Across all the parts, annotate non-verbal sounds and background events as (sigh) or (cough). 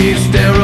an empty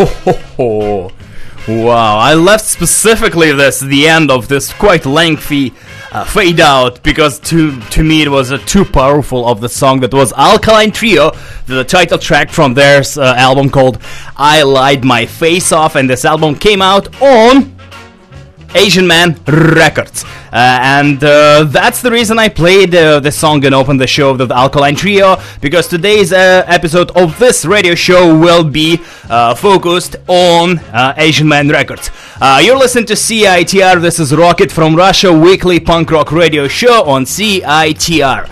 Ho, ho, ho. Wow, I left specifically this the end of this quite lengthy uh, fade out because to to me it was uh, too powerful of the song that was Alkaline Trio, the title track from their uh, album called I Lied My Face Off, and this album came out on Asian Man Records. Uh, and uh, that's the reason I played uh, this song and opened the show of the Alkaline Trio, because today's uh, episode of this radio show will be uh, focused on uh, Asian Man Records. you're listening to CITR, this is Rocket from Russia, weekly punk rock radio show on CITR.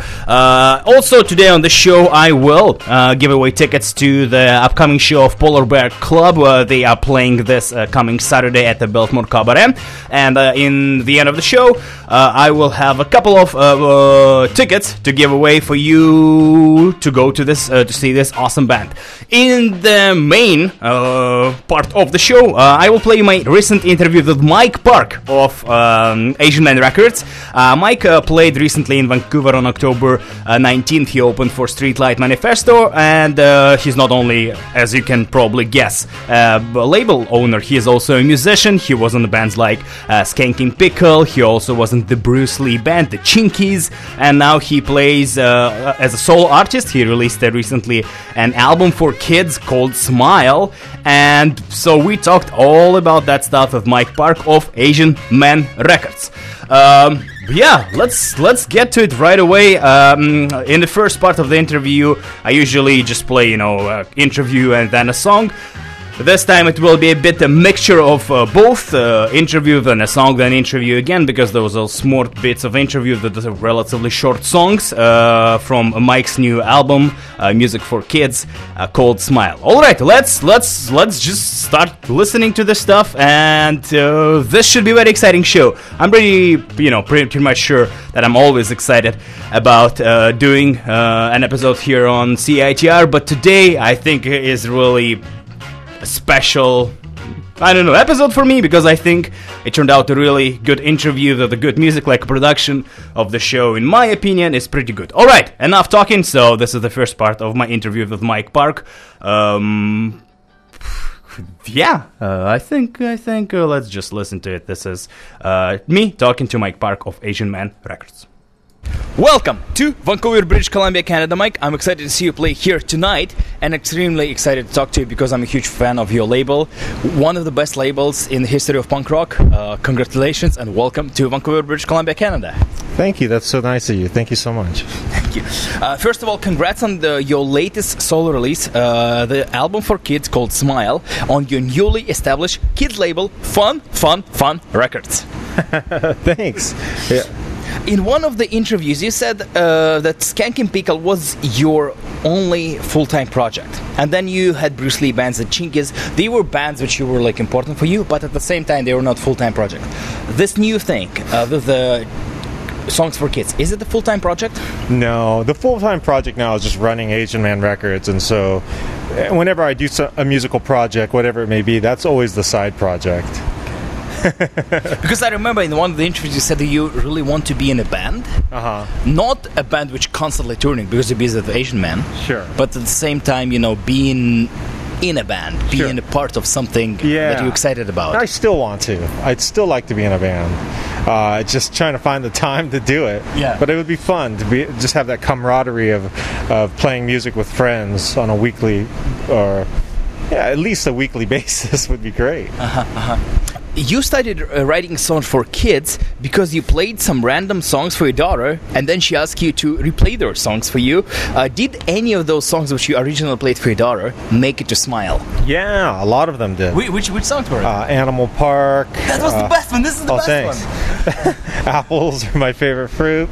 also, today on the show, I will give away tickets to the upcoming show of Polar Bear Club. Where they are playing this coming Saturday at the Biltmore Cabaret. And in the end of the show, uh, I will have a couple of uh, uh, tickets to give away for you to go to this uh, to see this awesome band. In the main uh, part of the show, uh, I will play my recent interview with Mike Park of um, Asian Man Records. Mike played recently in Vancouver on October 19th. He opened for Streetlight Manifesto, and he's not only, as you can probably guess, a label owner. He is also a musician. He was in the bands like Skankin' Pickle. He also was in the Bruce Lee band, the Chinkees, and now he plays uh, as a solo artist. He released uh, recently an album for kids called Smile, and so we talked all about that stuff with Mike Park of Asian Man Records. Um, yeah, let's let's get to it right away. Um, in the first part of the interview, I usually just play, you know, uh, interview and then a song. This time it will be a bit a mixture of uh, both uh, interview then a song then interview again because those are small bits of interview that are relatively short songs uh, from Mike's new album uh, Music for Kids uh, called Smile. All right, let's let's let's just start listening to this stuff and uh, this should be a very exciting show. I'm pretty you know pretty, much sure that I'm always excited about doing an episode here on CITR, but today I think is really special I don't know, episode for me because I think it turned out a really good interview that the good music like production of the show, in my opinion, is pretty good. Alright, enough talking, so this is the first part of my interview with Mike Park. Um, yeah, uh, I think I think uh, let's just listen to it. This is uh, me talking to Mike Park of Asian Man Records. Welcome to Vancouver, British Columbia, Canada, Mike. I'm excited to see you play here tonight and extremely excited to talk to you because I'm a huge fan of your label. One of the best labels in the history of punk rock. Uh, congratulations and welcome to Vancouver, British Columbia, Canada. Thank you. That's so nice of you. Thank you so much. Thank you. Uh, first of all, congrats on the, your latest solo release, uh, the album for kids called Smile, on your newly established kids label, Fun, Fun, Fun Records. (laughs) Thanks. Yeah. In one of the interviews, you said uh, that Skankin' Pickle was your only full-time project, and then you had Bruce Lee bands, the Chinkees. They were bands which were like important for you, but at the same time, they were not full-time project. This new thing uh, with the songs for kids is it the full-time project? No, the full time project now is just running Asian Man Records, and so eh, whenever I do a musical project, whatever it may be, that's always the side project. (laughs) Because I remember in one of the interviews you said that you really want to be in a band, Uh huh. not a band which constantly touring because you're busy with Asian Man, Sure. but at the same time, you know, being in a band, Sure. being a part of something that you're excited about. I still want to. I'd still like to be in a band. Uh, just trying to find the time to do it. Yeah. But it would be fun to be just have that camaraderie of of playing music with friends on a weekly or yeah, at least a weekly (laughs) basis would be great. You started uh, writing songs for kids because you played some random songs for your daughter, and then she asked you to replay those songs for you. Uh, did any of those songs which you originally played for your daughter make it to Smile? Yeah, a lot of them did. Wh- Which which songs were it? uh, Animal Park. that was the uh, best one. This is the oh, best thanks. one. (laughs) Apples are my favorite fruit.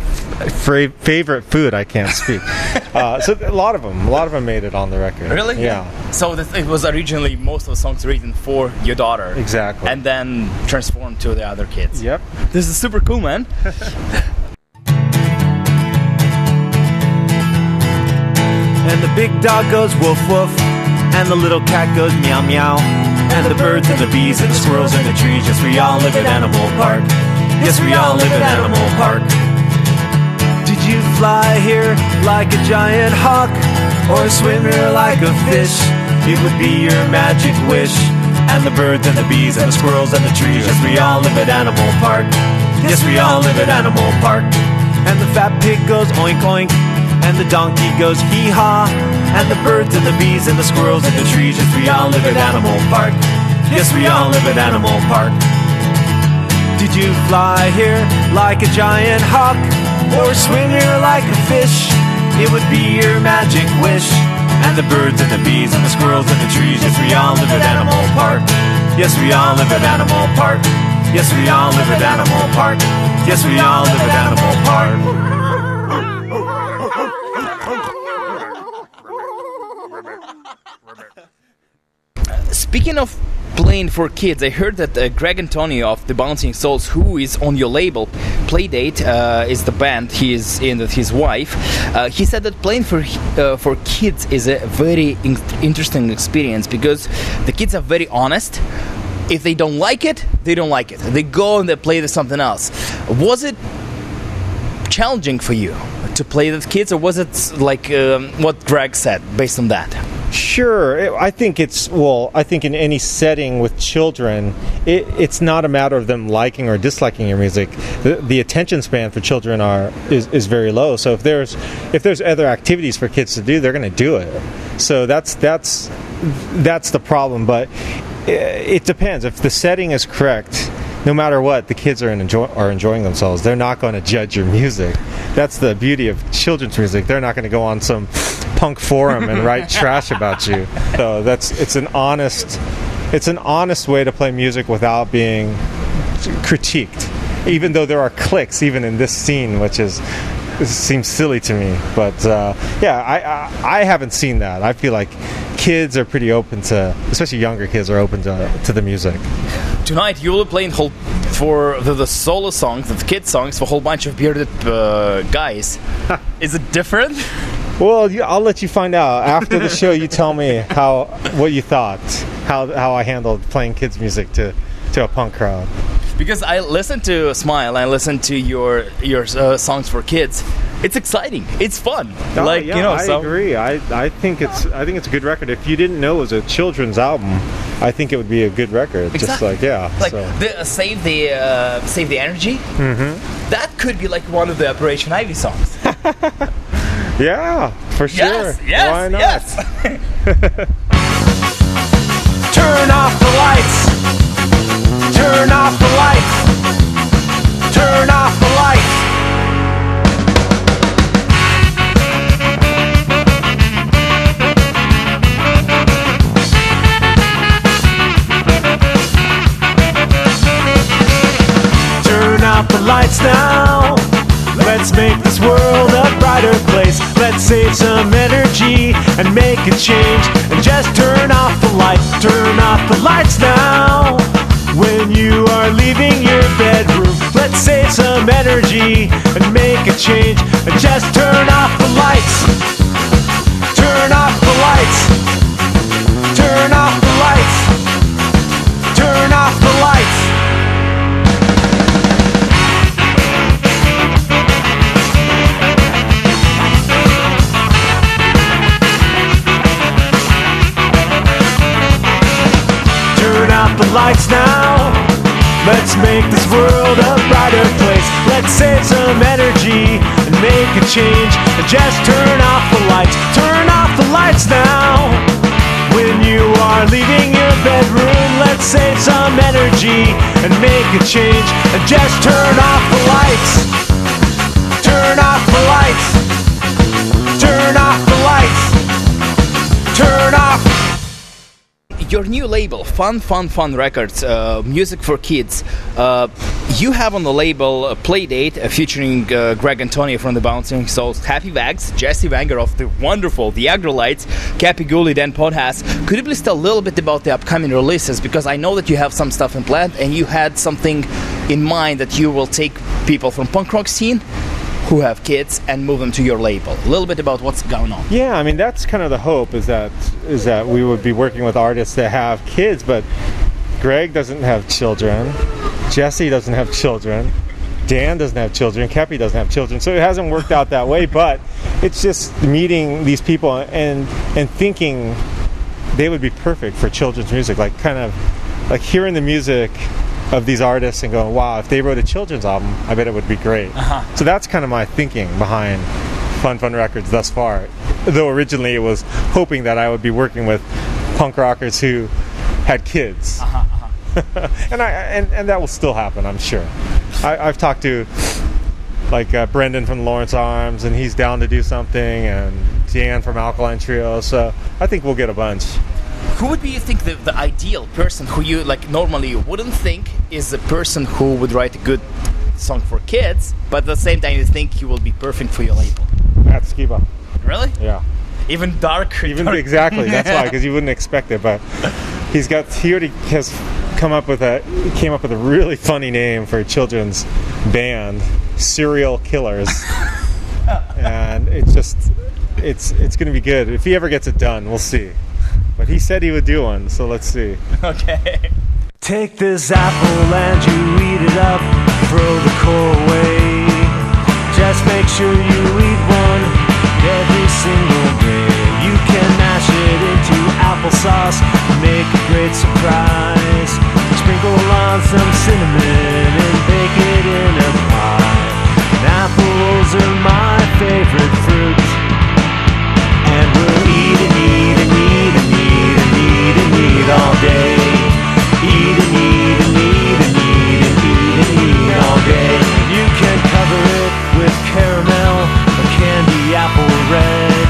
Fra- favorite food. I can't speak. (laughs) uh, so a lot of them, a lot of them made it on the record. Really? Yeah. So the, it was originally most of the songs written for your daughter, Exactly. and then Mm. transformed to the other kids. Yep. This is super cool, man. (laughs) And the big dog goes woof woof, and the little cat goes meow meow. And the birds and the bees and the squirrels and the trees, yes, we all live at Animal Park. Yes, we all live at Animal Park. Did you fly here like a giant hawk, or swim here like a fish? It would be your magic wish. And the birds and the bees and the squirrels and the trees, yes, we all live at Animal Park. Yes, we all live at Animal Park. And the fat pig goes oink oink, and the donkey goes hee haw, and the birds and the bees and the squirrels and the trees, yes, we all live at Animal Park. Yes, we all live at Animal Park. Did you fly here like a giant hawk, or swim here like a fish? It would be your magic wish. And the birds and the bees and the squirrels and the trees, yes, we all live at Animal Park. Yes, we all live at Animal Park. Yes, we all live at Animal Park. Yes, we all live at Animal Park. Speaking of playing for kids, I heard that uh, Greg Attonito of the Bouncing Souls, who is on your label, Playdate uh, is the band he is in with his wife. Uh, he said that playing for uh, for kids is a very in- interesting experience because the kids are very honest. If they don't like it, they don't like it. They go and they play something else. Was it challenging for you to play with kids, or was it like um, what Greg said based on that? Sure. I think it's well. I think in any setting with children, it, it's not a matter of them liking or disliking your music. The, the attention span for children are is, is very low. So if there's if there's other activities for kids to do, they're going to do it. So that's that's that's the problem. But i- it depends. If the setting is correct, no matter what, the kids are enjoy, are enjoying themselves. They're not going to judge your music. That's the beauty of children's music. They're not going to go on some punk forum and write (laughs) trash about you. So that's it's an honest it's an honest way to play music without being critiqued. Even though there are clicks even in this scene, which is seems silly to me, but uh, yeah, I, I I haven't seen that. I feel like kids are pretty open to, especially younger kids are open to to the music. Tonight you will be playing whole for the, the solo songs, the kid songs, for a whole bunch of bearded uh, guys. (laughs) Is it different? Well, you, I'll let you find out after the show. You tell me (laughs) how what you thought. how how I handled playing kids music to to a punk crowd. Because I listen to Smile, I listen to your your uh, songs for kids. It's exciting. It's fun. Oh, like yeah, you know, I so agree. I, I think it's I think it's a good record. If you didn't know it was a children's album, I think it would be a good record. Just like yeah, like so. the, uh, save the uh, save the energy. Mm-hmm. That could be like one of the Operation Ivy songs. (laughs) yeah, for sure. Yes, yes, Why not? yes. (laughs) Turn off the lights. Turn off the lights. Turn off the lights. Turn off the lights now. Let's make this world a brighter place. Let's save some energy and make a change. And just turn off the lights. Turn off the lights now. When you are leaving your bedroom, let's save some energy and make a change. And just turn off the lights. Turn off the lights. Turn off the lights. Turn off the lights. Turn out the lights now. Let's make this world a brighter place. Let's save some energy and make a change. And just turn off the lights. Turn off the lights now. When you are leaving your bedroom, let's save some energy and make a change. And just turn off label, Fun Fun Fun Records, uh, music for kids. Uh, you have on the label a Playdate uh, featuring uh, Greg Attonito from the Bouncing Souls, Happy Wags, Jesse Wagner of the wonderful The Aggrolites, Kepi Ghoulie, Dan Potthast. Could you please tell a little bit about the upcoming releases? Because I know that you have some stuff in plan and you had something in mind that you will take people from punk rock scene who have kids and move them to your label. A little bit about what's going on. Yeah, I mean that's kind of the hope is that is that we would be working with artists that have kids, but Greg doesn't have children, Jesse doesn't have children, Dan doesn't have children, Kepi doesn't have children, so it hasn't worked out that way. But it's just meeting these people and and thinking they would be perfect for children's music, like kind of like hearing the music of these artists and going, wow, if they wrote a children's album, I bet it would be great. Uh-huh. So that's kind of my thinking behind Fun Fun Records thus far. Though originally it was hoping that I would be working with punk rockers who had kids. Uh-huh, uh-huh. (laughs) and I and, and that will still happen, I'm sure. I, I've talked to like uh, Brendan from Lawrence Arms, and he's down to do something, and Dan from Alkaline Trio. So I think we'll get a bunch. Who would be you think the, the ideal person who you like normally you wouldn't think is the person who would write a good song for kids, but at the same time you think he will be perfect for your label? That's Skiba. Really? Yeah. Even darker. Even dark- exactly. That's why, (laughs) because you wouldn't expect it. But he's got he already has come up with a came up with a really funny name for a children's band, Serial Killers, (laughs) and it's just it's it's going to be good if he ever gets it done. We'll see. But he said he would do one, so let's see. (laughs) Okay. Take this apple and you eat it up, throw the core away. Just make sure you eat one every single day. You can mash it into applesauce, make a great surprise. Sprinkle on some cinnamon and bake it in a pie. Apples are my favorite fruit. And we'll eat and eat all day. Eat and eat and eat and eat and eat and eat all day. You can cover it with caramel or candy apple red.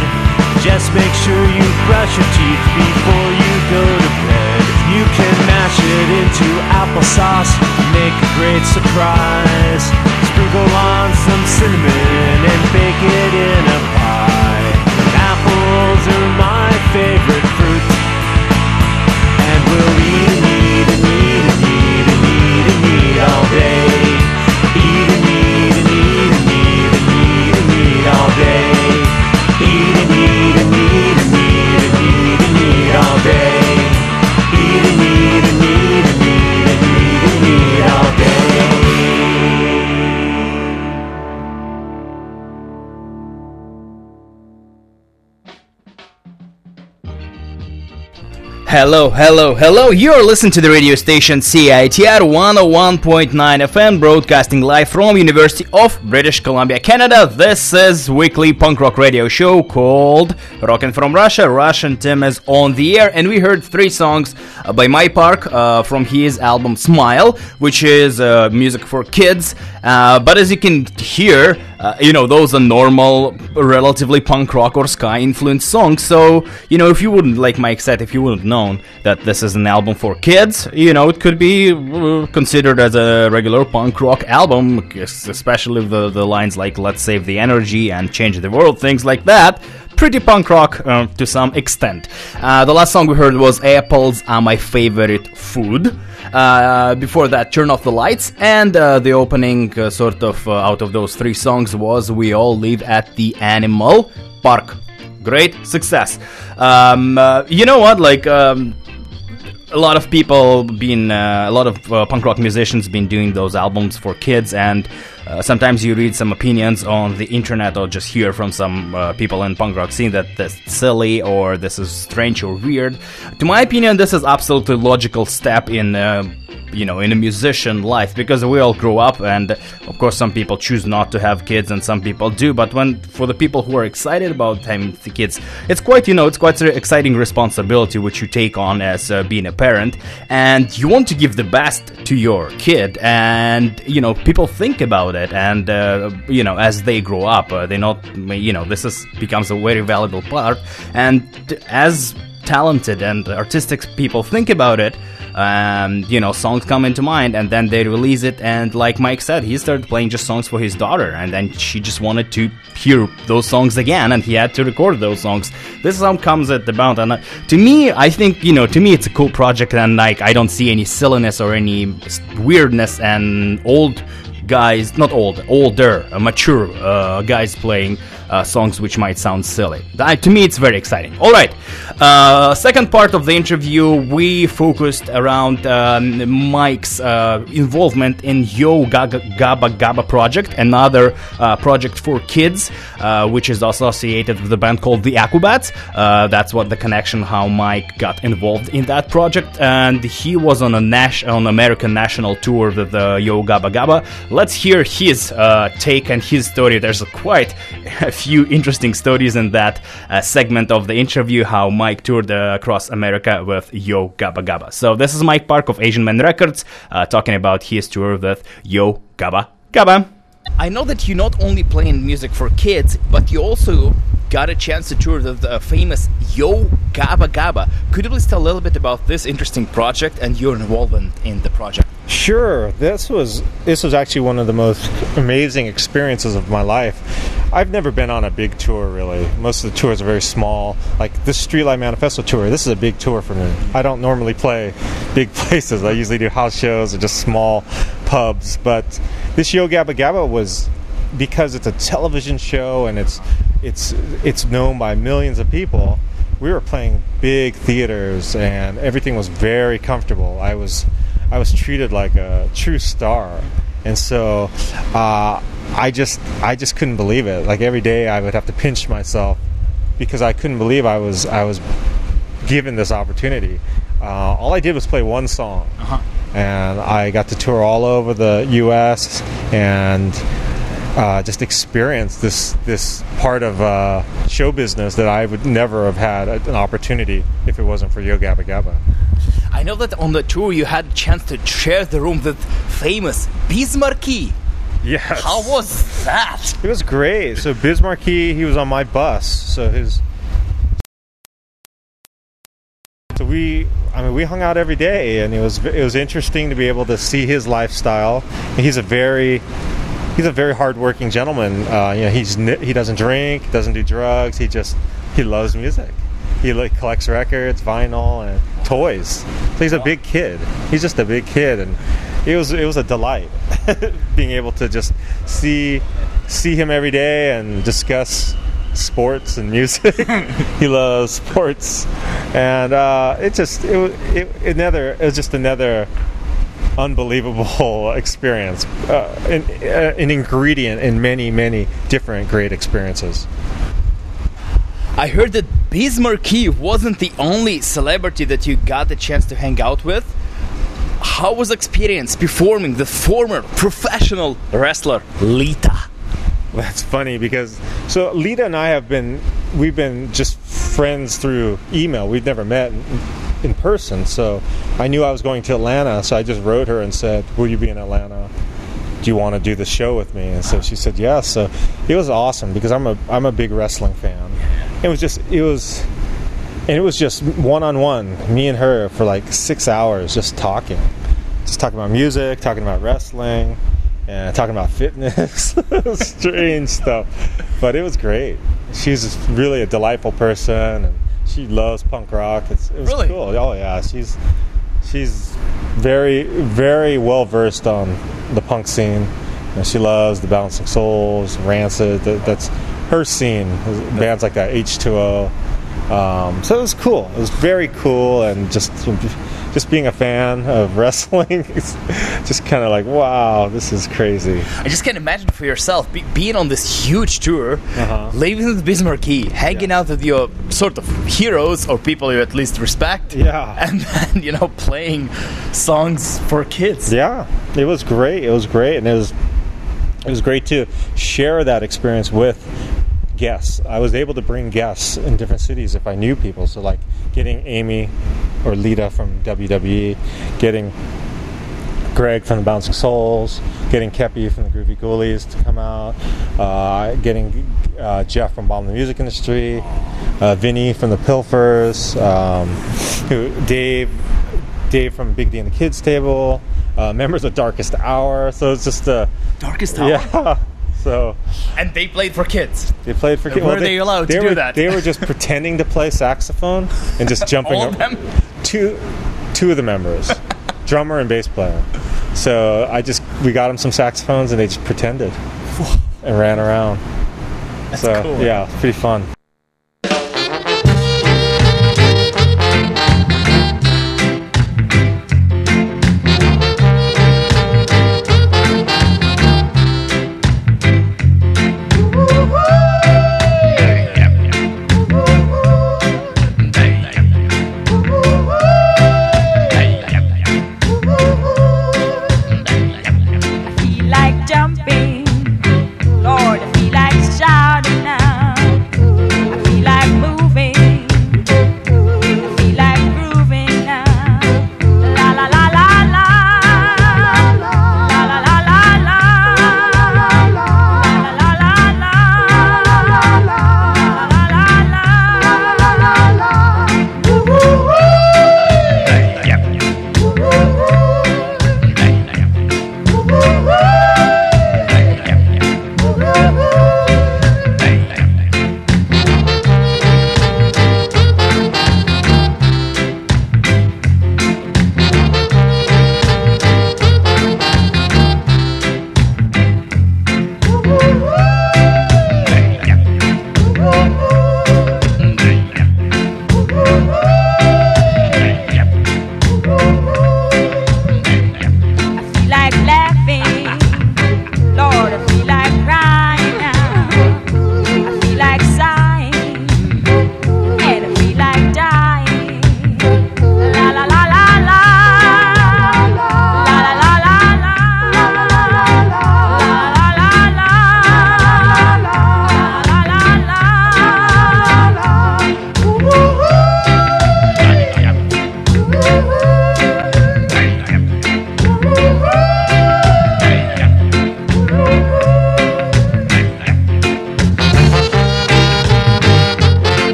Just make sure you brush your teeth before you go to bed. You can mash it into applesauce, make a great surprise. Sprinkle on some cinnamon and bake it in a pie. Apples are my favorite fruit. Hello, hello, hello. You're listening to the radio station CITR 101.9 FM, broadcasting live from University of British Columbia, Canada. This is weekly punk rock radio show called Rocket from Russia. Russian Tim is on the air, and we heard three songs uh, by Mike Park uh, from his album Smile, which is uh, music for kids. Uh, but as you can hear, uh, you know, those are normal, relatively punk rock or ska influenced songs. So, you know, if you wouldn't, like Mike said, if you wouldn't known that this is an album for kids, you know, it could be uh, considered as a regular punk rock album, especially the, the lines like Let's Save the Energy and Change the World, things like that pretty punk rock uh, to some extent. Uh, the last song we heard was Apples Are My Favorite Food. Uh, before that, Turn Off the Lights, and uh, the opening, uh, sort of, out of those three songs, was We All Live at the Animal Park. Great success. Um, you know what? Like, um, a lot of people been uh, a lot of uh, punk rock musicians been doing those albums for kids and uh, sometimes you read some opinions on the internet or just hear from some uh, people in punk rock scene that that's silly or this is strange or weird to my opinion this is absolutely logical step in uh, you know in a musician life because we all grow up and of course some people choose not to have kids and some people do but when for the people who are excited about having the kids it's quite you know it's quite an exciting responsibility which you take on as uh, being a parent. And you want to give the best to your kid and you know people think about it and uh, you know as they grow up uh, they not you know this is becomes a very valuable part. And as talented and artistic people think about it um, you know, songs come into mind, and then they release it. And like Mike said, he started playing just songs for his daughter, and then she just wanted to hear those songs again, and he had to record those songs. This song comes at the bound, and uh, to me, I think you know, to me, it's a cool project, and like I don't see any silliness or any weirdness and old guys, not old, older, uh, mature uh, guys playing uh, songs which might sound silly. That, to me, it's very exciting. All right, uh, second part of the interview, we focused around um, Mike's uh, involvement in Yo Gabba Gabba project, another uh, project for kids, which is associated with a band called the Aquabats. that's what the connection, how Mike got involved in that project, and he was on a Nash on American national tour with the Yo Gabba Gabba let's hear his uh, take and his story. There's quite (laughs) a few interesting stories in that uh, segment of the interview how Mike toured across America with Yo Gabba Gabba. So, this is Mike Park of Asian Man Records uh, talking about his tour with Yo Gabba Gabba. I know that you're not only playing music for kids, but you also got a chance to tour the, the, famous Yo Gabba Gabba. Could you please tell a little bit about this interesting project and your involvement in the project? Sure. This was this was actually one of the most amazing experiences of my life. I've never been on a big tour really. Most of the tours are very small. Like this Streetlight Manifesto tour, this is a big tour for me. I don't normally play big (laughs) places. I usually do house shows or just small pubs. But this Yo Gabba Gabba was because it's a television show and it's it's it's known by millions of people. We were playing big theaters and everything was very comfortable. I was I was treated like a true star, and so uh, I just I just couldn't believe it. Like every day, I would have to pinch myself because I couldn't believe I was I was given this opportunity. Uh, all I did was play one song, uh-huh. and I got to tour all over the U.S. and uh, just experience this this part of uh, show business that I would never have had an opportunity if it wasn't for Yo Gabba Gabba. I know that on the tour you had a chance to share the room with famous Biz Markie. Yes. How was that? It was great. So Biz Markie, he was on my bus. So his. So we, I mean, we hung out every day, and it was it was interesting to be able to see his lifestyle. He's a very he's a very hardworking gentleman. Uh, you know, he's he doesn't drink, doesn't do drugs. He just he loves music he like collects records, vinyl, and toys. So he's a big kid. He's just a big kid, and it was it was a delight (laughs) being able to just see see him every day and discuss sports and music. (laughs) (laughs) he loves sports, and uh, it just it, it another it was just another unbelievable experience, uh, an, uh, an ingredient in many many different great experiences. I heard that Biz Markie wasn't the only celebrity that you got the chance to hang out with. How was experience performing the former professional wrestler Lita? That's funny because so Lita and I have been we've been just friends through email. We've never met in person. So I knew I was going to Atlanta, so I just wrote her and said, "Will you be in Atlanta? Do you want to do the show with me?" And so she said yes. So it was awesome because I'm a I'm a big wrestling fan. It was just it was and it was just one on one, me and her for like six hours just talking. Just talking about music, talking about wrestling, and talking about fitness. (laughs) Strange stuff. But it was great. She's really a delightful person and she loves punk rock. It's, it was Really? cool. Oh yeah, she's she's very very well versed on the punk scene. And she loves the Bouncing Souls, Rancid. That, that's her scene. Bands like that, H2O. Um, so it was cool. It was very cool, and just just being a fan of (laughs) wrestling, it's just kind of like, wow, this is crazy. I just can't imagine for yourself be- being on this huge tour, Uh-huh. living with Biz Markie, hanging out with your sort of heroes or people you at least respect, Yeah. and (laughs) then you know playing songs for kids. Yeah, it was great. It was great, and it was it was great to share that experience with guests. I was able to bring guests in different cities if I knew people. So like getting Amy or Lita from WWE, getting Greg from the Bouncing Souls, getting Kepi from the Groovy Ghoulies to come out, uh, getting uh, Jeff from Bomb the Music Industry, uh, Vinny from the Pilfers, um, who, Dave, Dave from Big D and the Kids Table, uh, members of Darkest Hour. So it's just uh, Darkest Hour. yeah. (laughs) So And they played for kids. they played for kids. were they allowed to do that? They were just pretending to play saxophone and just jumping. All of them? Two, two of the members, drummer and bass player. So I just we got them some saxophones and they just pretended and ran around. so cool. yeah, pretty fun.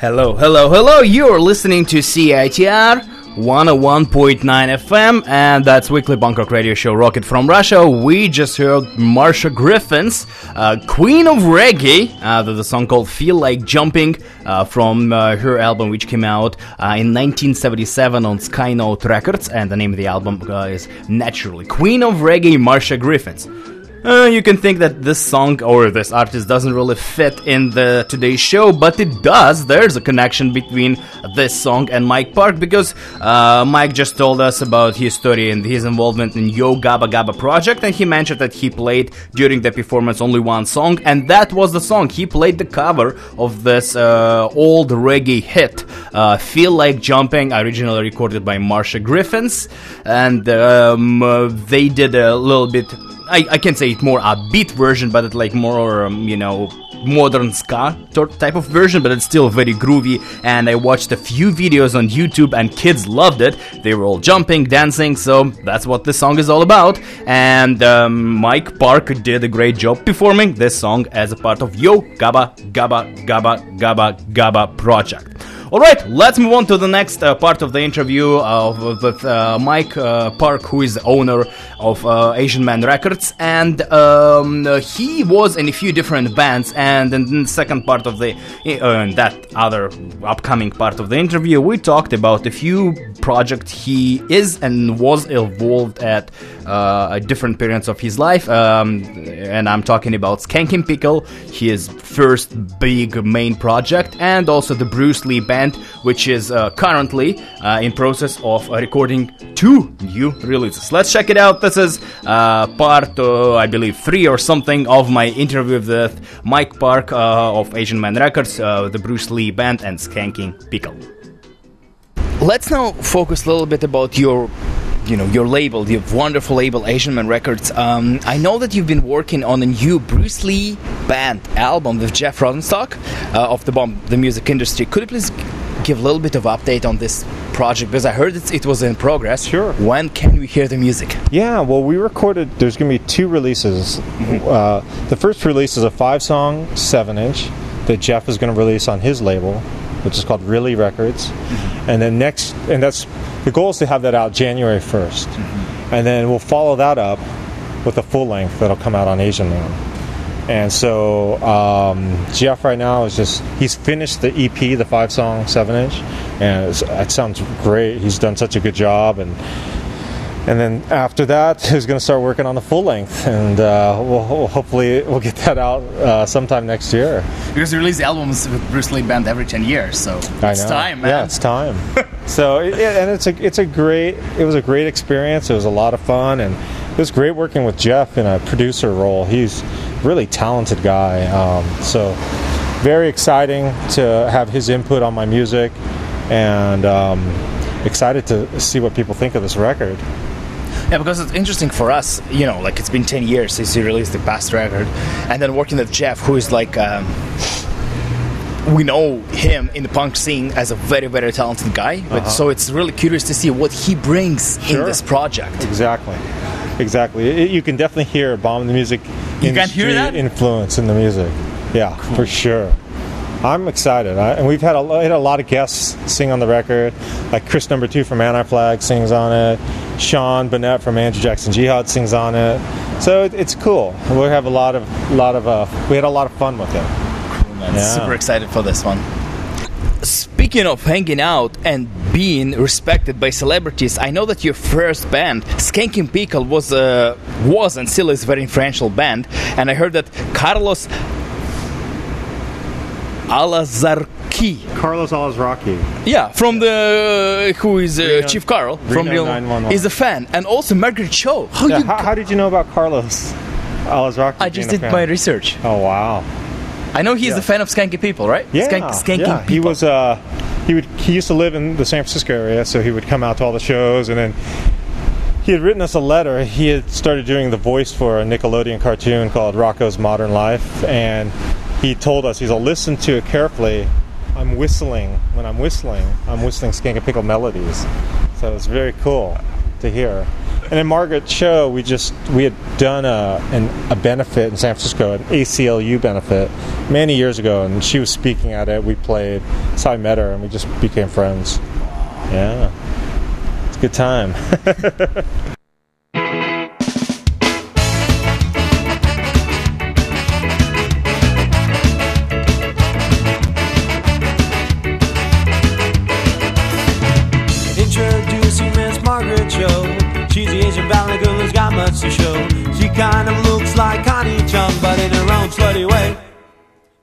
Hello, hello, hello. You're listening to CITR 101.9 FM, and that's weekly rock radio show Rocket from Russia. We just heard Marcia Griffiths uh, Queen of Reggae, uh, the, the song called Feel Like Jumping uh, from uh, her album, which came out uh, in 1977 on Skynote Records, and the name of the album uh, is naturally Queen of Reggae, Marcia Griffiths. Uh, you can think that this song or this artist doesn't really fit in the today's show, but it does. There's a connection between this song and Mike Park because uh, Mike just told us about his story and his involvement in Yo Gabba Gabba project, and he mentioned that he played during the performance only one song, and that was the song. He played the cover of this uh, old reggae hit, uh, "Feel Like Jumping," originally recorded by Marcia Griffiths, and um, they did a little bit. I, I can say it more upbeat version, but it's like more, um, you know, modern ska type of version, but it's still very groovy. And I watched a few videos on YouTube, and kids loved it. They were all jumping, dancing, so that's what this song is all about. And um, Mike Park did a great job performing this song as a part of Yo Gabba Gabba Gabba Gabba Gabba project. All right, let's move on to the next uh, part of the interview uh, with uh, Mike uh, Park, who is the owner of uh, Asian Man Records, and um, he was in a few different bands. And in the second part of the, uh, that other upcoming part of the interview, we talked about a few projects he is and was involved at at different periods of his life. Um, and I'm talking about Skankin' Pickle, his first big main project, and also the Bruce Lee band, which is uh, currently uh, in process of uh, recording two new releases. Let's check it out. This is uh, part, uh, I believe, three or something of my interview with Mike Park of Asian Man Records, the Bruce Lee band, and Skankin' Pickle. Let's now focus a little bit about your you know your label, the wonderful label Asian Man Records. Um, I know that you've been working on a new Bruce Lee band album with Jeff Rosenstock uh, of the bomb, the music industry. Could you please give a little bit of update on this project because I heard it was in progress. Sure. When can we hear the music? Yeah, well, we recorded. There's going to be two releases. Uh, the first release is a five-song, seven-inch that Jeff is going to release on his label, which is called Really Records. And then next, and that's the goal is to have that out January 1st, and then we'll follow that up with a full length that'll come out on Asian Man. And so um, Jeff right now is just he's finished the EP, the five song, seven inch, and it's, it sounds great. He's done such a good job, and and then after that, he's going to start working on the full length, and uh, we'll, hopefully we'll get that out uh, sometime next year. Because you release albums with Bruce Lee band every ten years, so it's time, (laughs) man. Yeah, it's time. so it, and it's a it's a great it was a great experience. It was a lot of fun, and it was great working with Jeff in a producer role. He's a really talented guy. Um, so very exciting to have his input on my music, and um, excited to see what people think of this record. Yeah, because it's interesting for us, you know, like it's been 10 years since he released the past record, and then working with Jeff, who is like, um, we know him in the punk scene as a very, very talented guy, but so it's really curious to see what he brings in this project. Exactly. Exactly. It, you can definitely hear Bomb the Music You can hear that? influence in the music. Yeah, for sure. I'm excited. I, and we've had a, had a lot of guests sing on the record. Like Chris Number Two from Anti Flag sings on it. Sean Bonnette from Andrew Jackson Jihad sings on it. So it, it's cool. We have a lot of lot of uh, we had a lot of fun with it. Yeah. Super excited for this one. Speaking of hanging out and being respected by celebrities, I know that your first band, Skankin' Pickle, was uh, was and still is a very influential band, and I heard that Carlos Alazarki, Carlos Alazraqui. yeah, from the who is uh, Reno- Chief Carl from Reno Real, 911. is a fan, and also Margaret Cho. How Yeah, how, how did you know about Carlos Alazraqui? I just did my research. Oh wow. I know he's Yeah. a fan of Skanky People, right? Yeah, Skank, Skanking yeah. People. He was uh, he would he used to live in the San Francisco area, so he would come out to all the shows, and then he had written us a letter. He had started doing the voice for a Nickelodeon cartoon called Rocko's Modern Life, and he told us he's like, listen to it carefully. I'm whistling when I'm whistling. I'm whistling Skankin' Pickle melodies, so it's very cool to hear. And in Margaret Cho, we just we had done a an, a benefit in San Francisco, an ACLU benefit, many years ago, and she was speaking at it. We played, so I met her, and we just became friends. Yeah, it's a good time. (laughs) Chung, but in her own slutty way.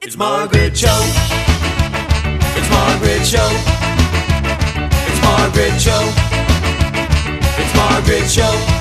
It's Margaret Cho. It's Margaret Cho. It's Margaret Cho. It's Margaret Cho.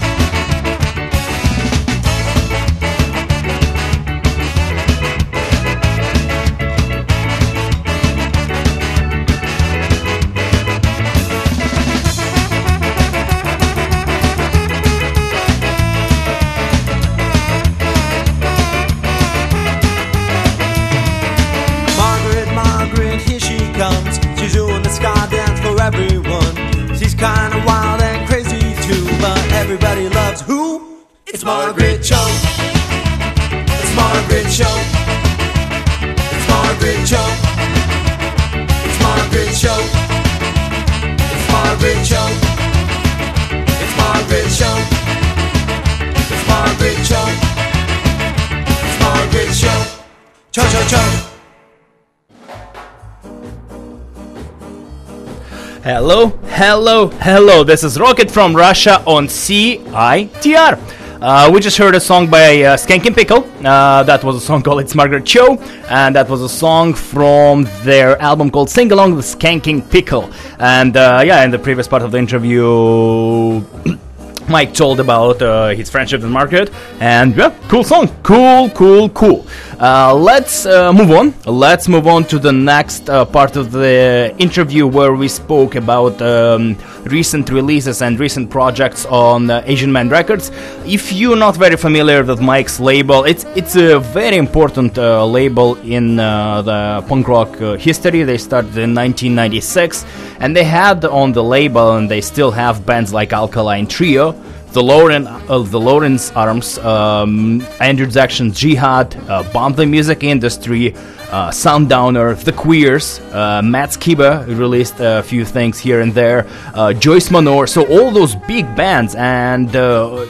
Hello, hello, hello. This is Rocket from Russia on CITR. Uh, we just heard a song by uh, Skankin' Pickle. Uh, that was a song called It's Margaret Cho, and that was a song from their album called Sing Along with Skankin' Pickle. And uh, yeah, in the previous part of the interview, (clears throat) Mike told about uh, his friendship with Margaret, and yeah, cool song, cool, cool, cool. Uh, let's uh, move on. Let's move on to the next uh, part of the interview where we spoke about um, recent releases and recent projects on uh, Asian Man Records. If you're not very familiar with Mike's label, it's it's a very important uh, label in the punk rock history. They started in 1996, and they had on the label, and they still have bands like Alkaline Trio the Lauren, uh, the Lawrence Arms, um, Andrew Jackson Jihad, uh, Bomb the Music Industry, uh, Sundowner, The Queers, uh, Matt Skiba released a few things here and there, uh, Joyce Manor, so all those big bands, and uh,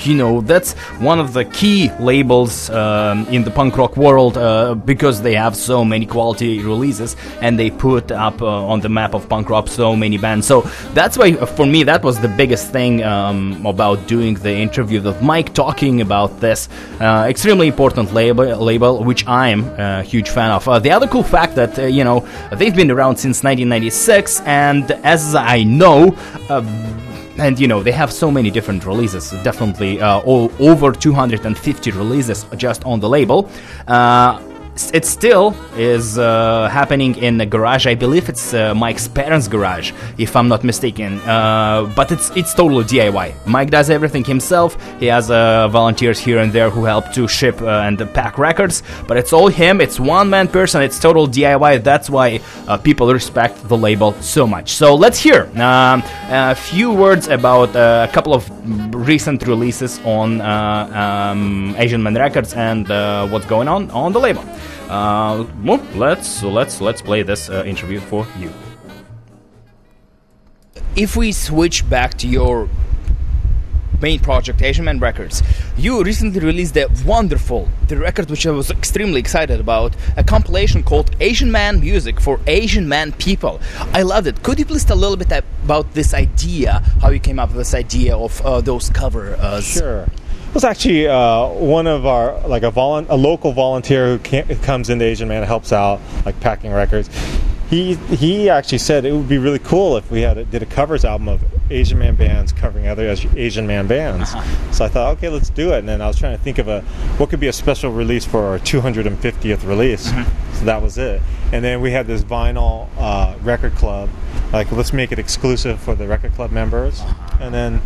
you know that's one of the key labels um, in the punk rock world uh, because they have so many quality releases and they put up uh, on the map of punk rock so many bands. So that's why for me that was the biggest thing um, about doing the interview with Mike talking about this extremely important label, label which I'm a huge fan of. Uh, the other cool fact that uh, you know they've been around since 1996, and as I know. Uh, and you know they have so many different releases definitely uh, all over 250 releases just on the label uh, it still is uh, happening in a garage. I believe it's uh, mike's parents garage if i'm not mistaken. Uh, but it's it's totally diy mike does everything himself. He has uh, volunteers here and there who help to ship uh, and pack records. But it's all him. It's one man person. It's total diy that's why uh, people respect the label so much. So let's hear um, a few words about a couple of recent releases on um, Asian Man Records and what's going on on the label. Uh, well, let's let's let's play this uh, interview for you. If we switch back to your main project, Asian Man Records, you recently released a wonderful, the record which I was extremely excited about, a compilation called Asian Man Music for Asian Man People. I loved it. Could you please tell a little bit about this idea, how you came up with this idea of uh, those cover? Uh, Sure. Was actually uh, one of our like a volun- a local volunteer who, can who comes into Asian Man and helps out like packing records. He he actually said it would be really cool if we had a, did a covers album of Asian Man bands covering other Asian Man bands. So I thought, okay, let's do it. And then I was trying to think of a what could be a special release for our 250th release. So that was it. And then we had this vinyl uh, record club. Like, let's make it exclusive for the record club members. And then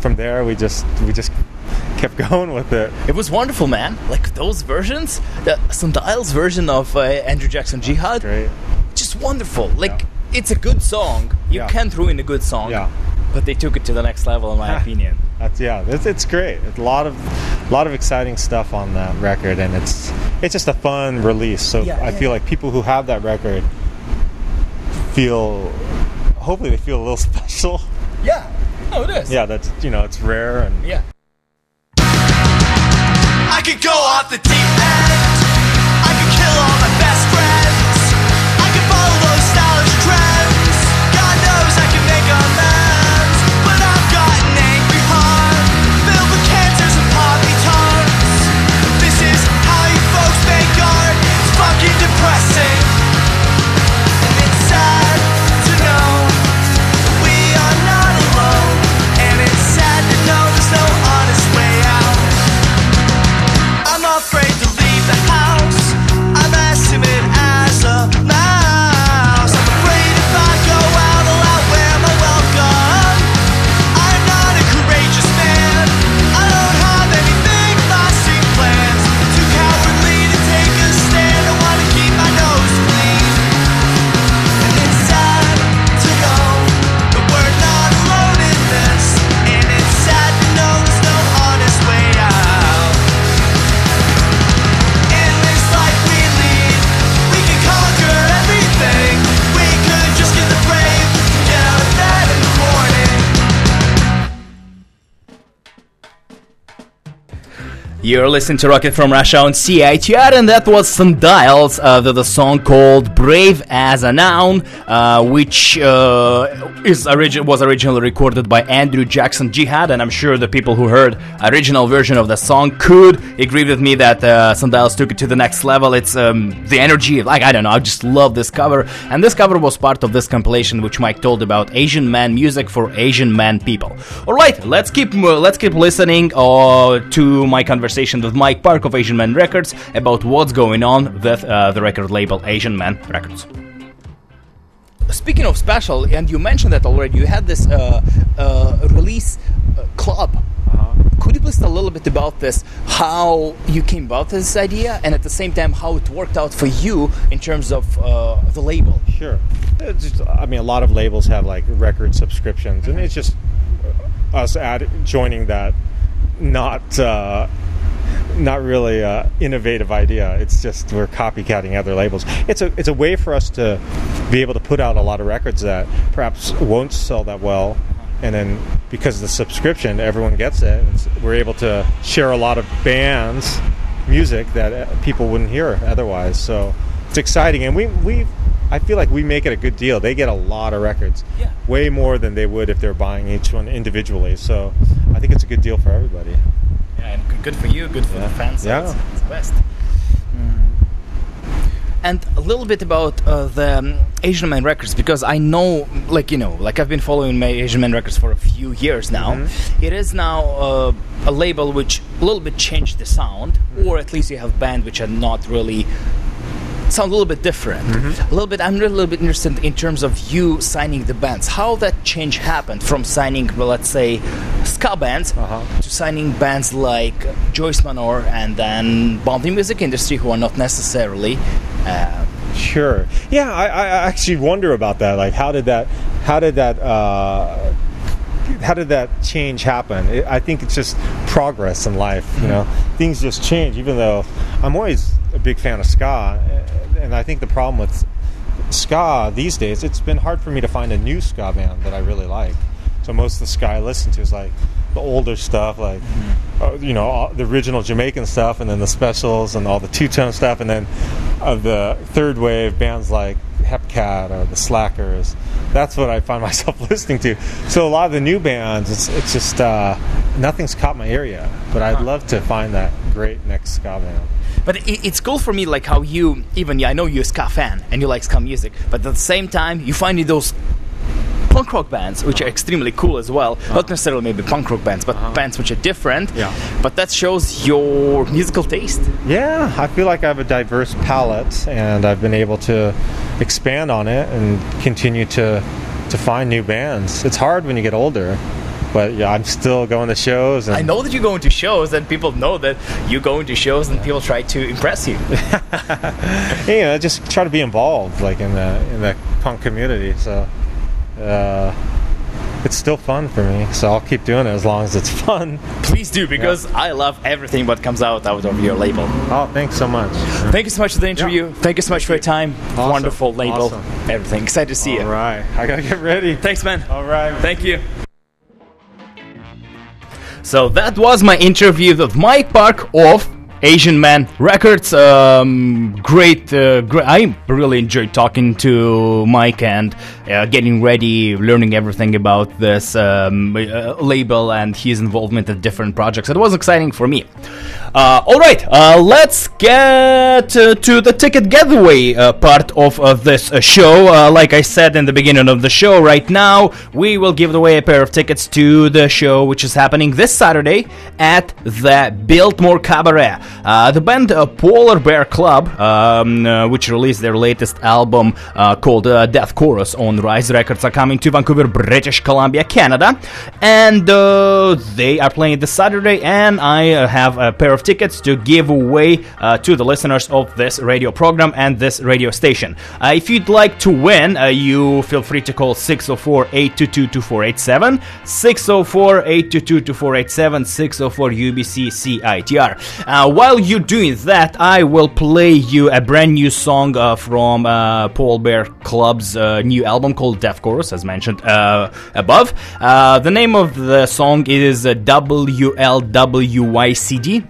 from there we just we just (laughs) kept going with it. It was wonderful, man. Like those versions, the Sundial's version of uh, Andrew Jackson Jihad, Great. just wonderful. Like it's a good song. You Yeah. can't ruin a good song. Yeah. but they took it to the next level, in my (laughs) opinion. That's yeah, it's, it's great. It's a lot of, a lot of exciting stuff on that record, and it's it's just a fun release. So Yeah, I yeah, feel yeah. like people who have that record feel, hopefully they feel a little (laughs) special. Yeah. Oh, it is. Yeah, that's you know it's rare and Yeah. Could go off the deep end. You're listening to Rocket from Russia on CITR, and that was Sundials, uh, the, the song called "Brave as a Noun," uh, which uh, is origi- was originally recorded by Andrew Jackson Jihad, and I'm sure the people who heard original version of the song could agree with me that uh, Sundials took it to the next level. It's um, the energy, like I don't know, I just love this cover, and this cover was part of this compilation which Mike told about Asian man music for Asian man people. All right, let's keep uh, let's keep listening uh, to my conversation with Mike Park of Asian Man Records about what's going on with uh, the record label Asian Man Records. Speaking of special, and you mentioned that already, you had this uh, uh, release uh, club. Could you please tell a little bit about this? How you came about this idea, and at the same time, how it worked out for you in terms of uh, the label? Sure. It's just, I mean, a lot of labels have like record subscriptions, and it's just us add, joining that not uh, not really an innovative idea. It's just we're copycatting other labels. It's a it's a way for us to be able to put out a lot of records that perhaps won't sell that well. And then, because of the subscription, everyone gets it. We're able to share a lot of bands' music that uh, people wouldn't hear otherwise. So it's exciting, and we we I feel like we make it a good deal. They get a lot of records, Yeah. way more than they would if they're buying each one individually. So I think it's a good deal for everybody. And good- for you, good for Yeah. the fans. Yeah. it's, best. And a little bit about uh, the um, Asian Man Records because I know, like you know, like I've been following my Asian Man Records for a few years now. Mm-hmm. It is now uh, a label which a little bit changed the sound, Mm-hmm. or at least you have bands which are not really sound a little bit different. Mm-hmm. A little bit. I'm really a little bit interested in terms of you signing the bands. How that change happened from signing, well, let's say, ska bands Uh-huh. to signing bands like Joyce Manor and then Bomb the Music Industry, who are not necessarily. Uh, Sure. Yeah, I, I actually wonder about that. Like, how did that? How did that? Uh, how did that change happen? It, I think it's just progress in life. You know, things just change. Even though I'm always a big fan of ska, and I think the problem with ska these days, it's been hard for me to find a new ska band that I really like. So most of the ska I listen to is like the older stuff, like uh, you know all, the original Jamaican stuff, and then the specials and all the two tone stuff, and then of the third wave bands like Hepcat or the Slackers. That's what I find (laughs) myself listening to. So a lot of the new bands, it's it's just uh, nothing's caught my ear yet. But I'd love to find that great next ska band. But it, it's cool for me, like how you, even yeah, I know you're a ska fan and you like ska music, but at the same time, you find in those punk rock bands, which are extremely cool as well. Uh-huh. Not necessarily maybe punk rock bands, but uh-huh. bands which are different. Yeah. But that shows your musical taste. Yeah, I feel like I have a diverse palette, and I've been able to expand on it and continue to to find new bands. It's hard when you get older, but yeah, I'm still going to shows. And I know that you go into shows and people know that you go into shows and people try to impress you. (laughs) you know, just try to be involved, like in the in the punk community. So, uh, it's still fun for me. So I'll keep doing it as long as it's (laughs) fun. Please do, because I love everything what comes out out of your label. Oh, thanks so much. Thank you so much for the interview. Thank you so much for your time. Awesome. Wonderful label. Awesome. Everything. Excited to see All you. All right. I gotta get ready. Thanks, man. All right. Thank you. So that was my interview with Mike Park of Asian Man Records. Um, great, uh, great. I really enjoyed talking to Mike and uh, getting ready, learning everything about this um, uh, label and his involvement in different projects. It was exciting for me. Uh, all right, uh, let's get uh, to the ticket giveaway part of this show. Like I said in the beginning of the show, right now we will give away a pair of tickets to the show, which is happening this Saturday at the Biltmore Cabaret. Uh, the band uh, Polar Bear Club, um, uh, which released their latest album called Death Chorus on Rise Records, are coming to Vancouver, British Columbia, Canada, and they are playing this Saturday. And I have a pair of tickets to give away to the listeners of this radio program and this radio station. If you'd like to win, you feel free to call 604 822 2487, 604 822 2487, 604 UBC CITR. Uh, while you're doing that, I will play you a brand new song uh, from uh, Polar Bear Club's uh, new album called Death Chorus, as mentioned uh, above. Uh, the name of the song is uh, WLWYCD.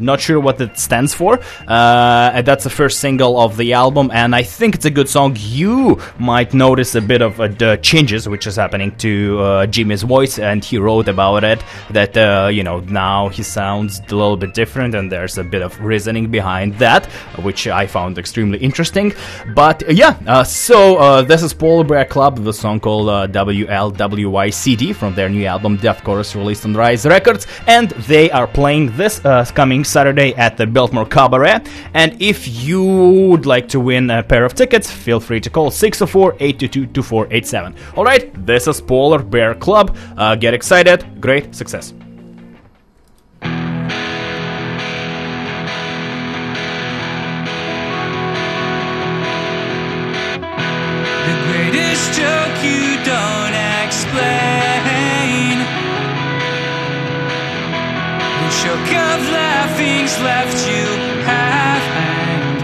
Not sure what it stands for. That's the first single of the album, and I think it's a good song. You might notice a bit of the changes which is happening to Jimmy's voice, and he wrote about it that you know now he sounds a little bit different, and there's a bit of reasoning behind that, which I found extremely interesting. But uh, yeah, uh, so uh, this is Polar Bear Club the song called WLWYCD from their new album Death Chorus released on Rise Records, and they are playing this coming Saturday at the Biltmore Cabaret. And if you would like to win a pair of tickets, feel free to call 604 822 2487. Alright, this is Polar Bear Club. Uh, get excited, great success. Choke of laughing's left you half hanged.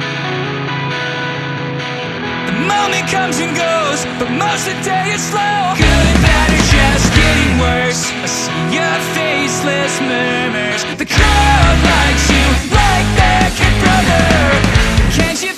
The moment comes and goes, but most of the day it's slow. Good and bad are just getting worse. I see your faceless murmurs. The crowd likes you like their kid brother. Can't you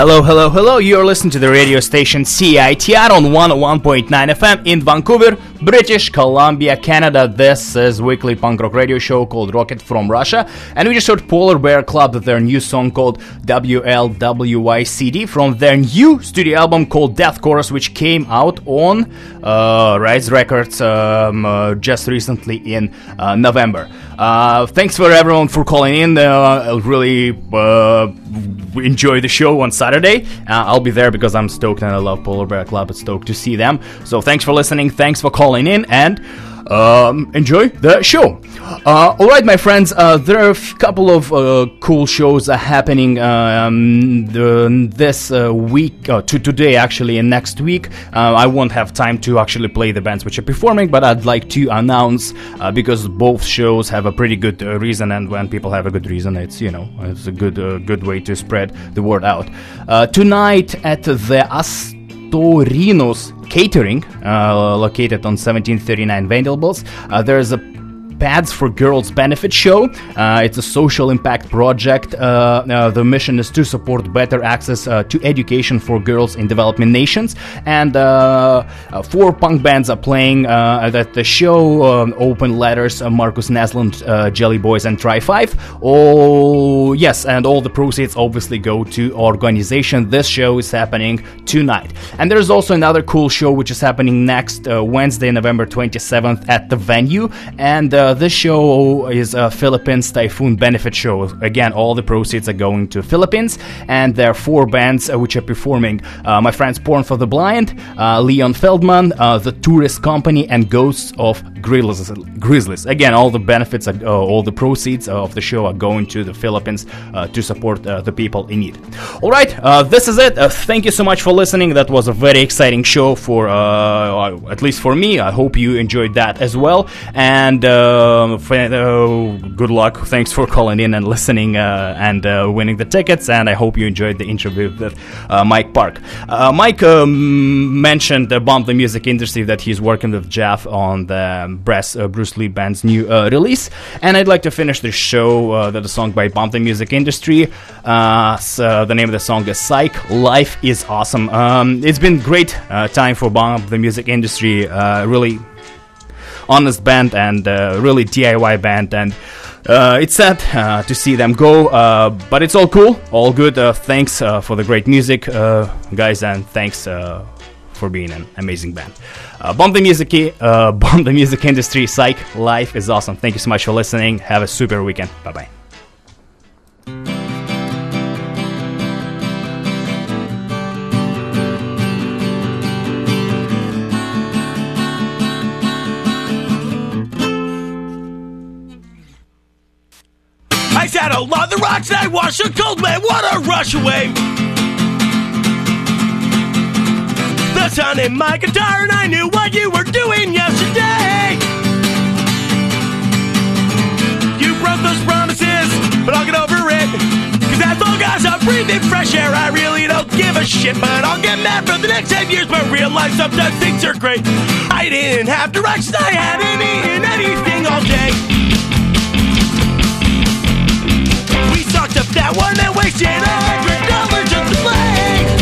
Hello, hello, hello. You're listening to the radio station CITR on 101.9 FM in Vancouver, British Columbia, Canada. This is weekly punk rock radio show called Rocket from Russia. And we just heard Polar Bear Club with their new song called WLWYCD from their new studio album called Death Chorus, which came out on uh, Rise Records um, uh, just recently in uh, November. Uh, thanks for everyone for calling in. Uh, I'll really uh, enjoy the show on Saturday. I'll be there because I'm stoked and I love Polar Bear Club. It's stoked to see them. So thanks for listening. Thanks for calling in and um, enjoy the show. Uh, all right, my friends. Uh, there are a couple of uh, cool shows happening um, the, this uh, week, uh, to today actually, and next week. Uh, I won't have time to actually play the bands which are performing, but I'd like to announce because both shows have a pretty good reason, and when people have a good reason, it's you know it's a good good way to spread the word out. Tonight at the Astorinos Catering, uh, located on 1739 Venables. Uh, there's a Pads for Girls benefit show. Uh, it's a social impact project. Uh, uh, the mission is to support better access uh, to education for girls in developing nations. And uh, four punk bands are playing at the show. Um, Open Letters, Marcus Naslund, uh, Jelly Boys, and Try Five. Oh yes, and all the proceeds obviously go to organization. This show is happening tonight. And there's also another cool show which is happening next Wednesday, November 27th at the venue. And this show is a Philippines Typhoon benefit show. Again, all the proceeds are going to Philippines, and there are four bands uh, which are performing. Uh, my friends Porn for the Blind, uh, Leon Feldman, uh, The Tourist Company, and Ghosts of Grizzlies. Grizzlies. Again, all the benefits, are, uh, all the proceeds of the show are going to the Philippines uh, to support the people in need. All right, this is it. Thank you so much for listening. That was a very exciting show for, at least for me. I hope you enjoyed that as well. And um, f- uh, good luck. Thanks for calling in and listening uh, and uh, winning the tickets. And I hope you enjoyed the interview with uh, Mike Park. Uh, Mike um, mentioned about the music industry that he's working with Jeff on the Brass, uh, Bruce Lee band's new uh, release. And I'd like to finish the show with a song by Bomb the Music Industry. So the name of the song is Psych. Life is awesome. Um, it's been great time for Bomb the Music Industry. Really honest band and uh, really DIY band and uh, it's sad uh, to see them go, but it's all cool, all good. Thanks for the great music, guys, and thanks for being an amazing band. Uh, bomb the music, uh, (laughs) bomb the music industry. Psych, life is awesome. Thank you so much for listening. Have a super weekend. Bye bye. Oh, love the rocks and I wash a cold man. What a rush away. The sun in my guitar, and I knew what you were doing yesterday. You broke those promises, but I'll get over it. Cause as long as I'm breathing fresh air, I really don't give a shit. But I'll get mad for the next 10 years, but realize sometimes things are great. I didn't have direction, I hadn't eaten anything all day. That one and wasted a hundred dollars just to play.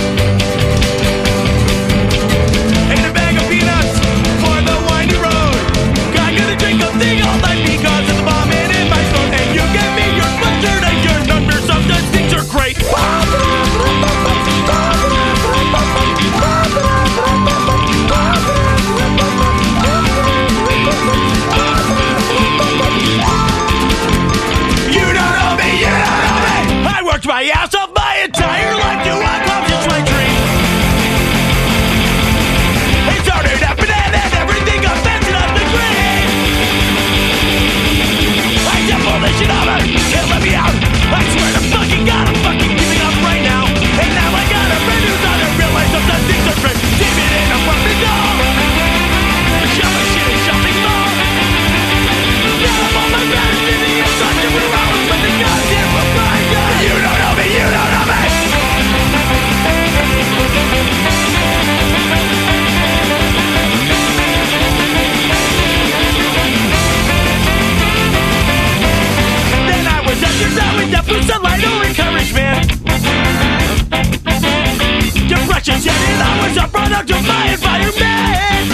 Shedding light was a product of my environment.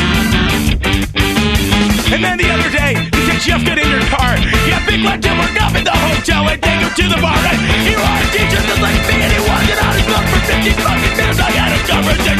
And then the other day, you "Jeff, get in your car. Yeah, big like them were up in the hotel and take him to the bar. And here are teachers just like me, and he wasn't out of luck for 50 fucking minutes. I had a conversation.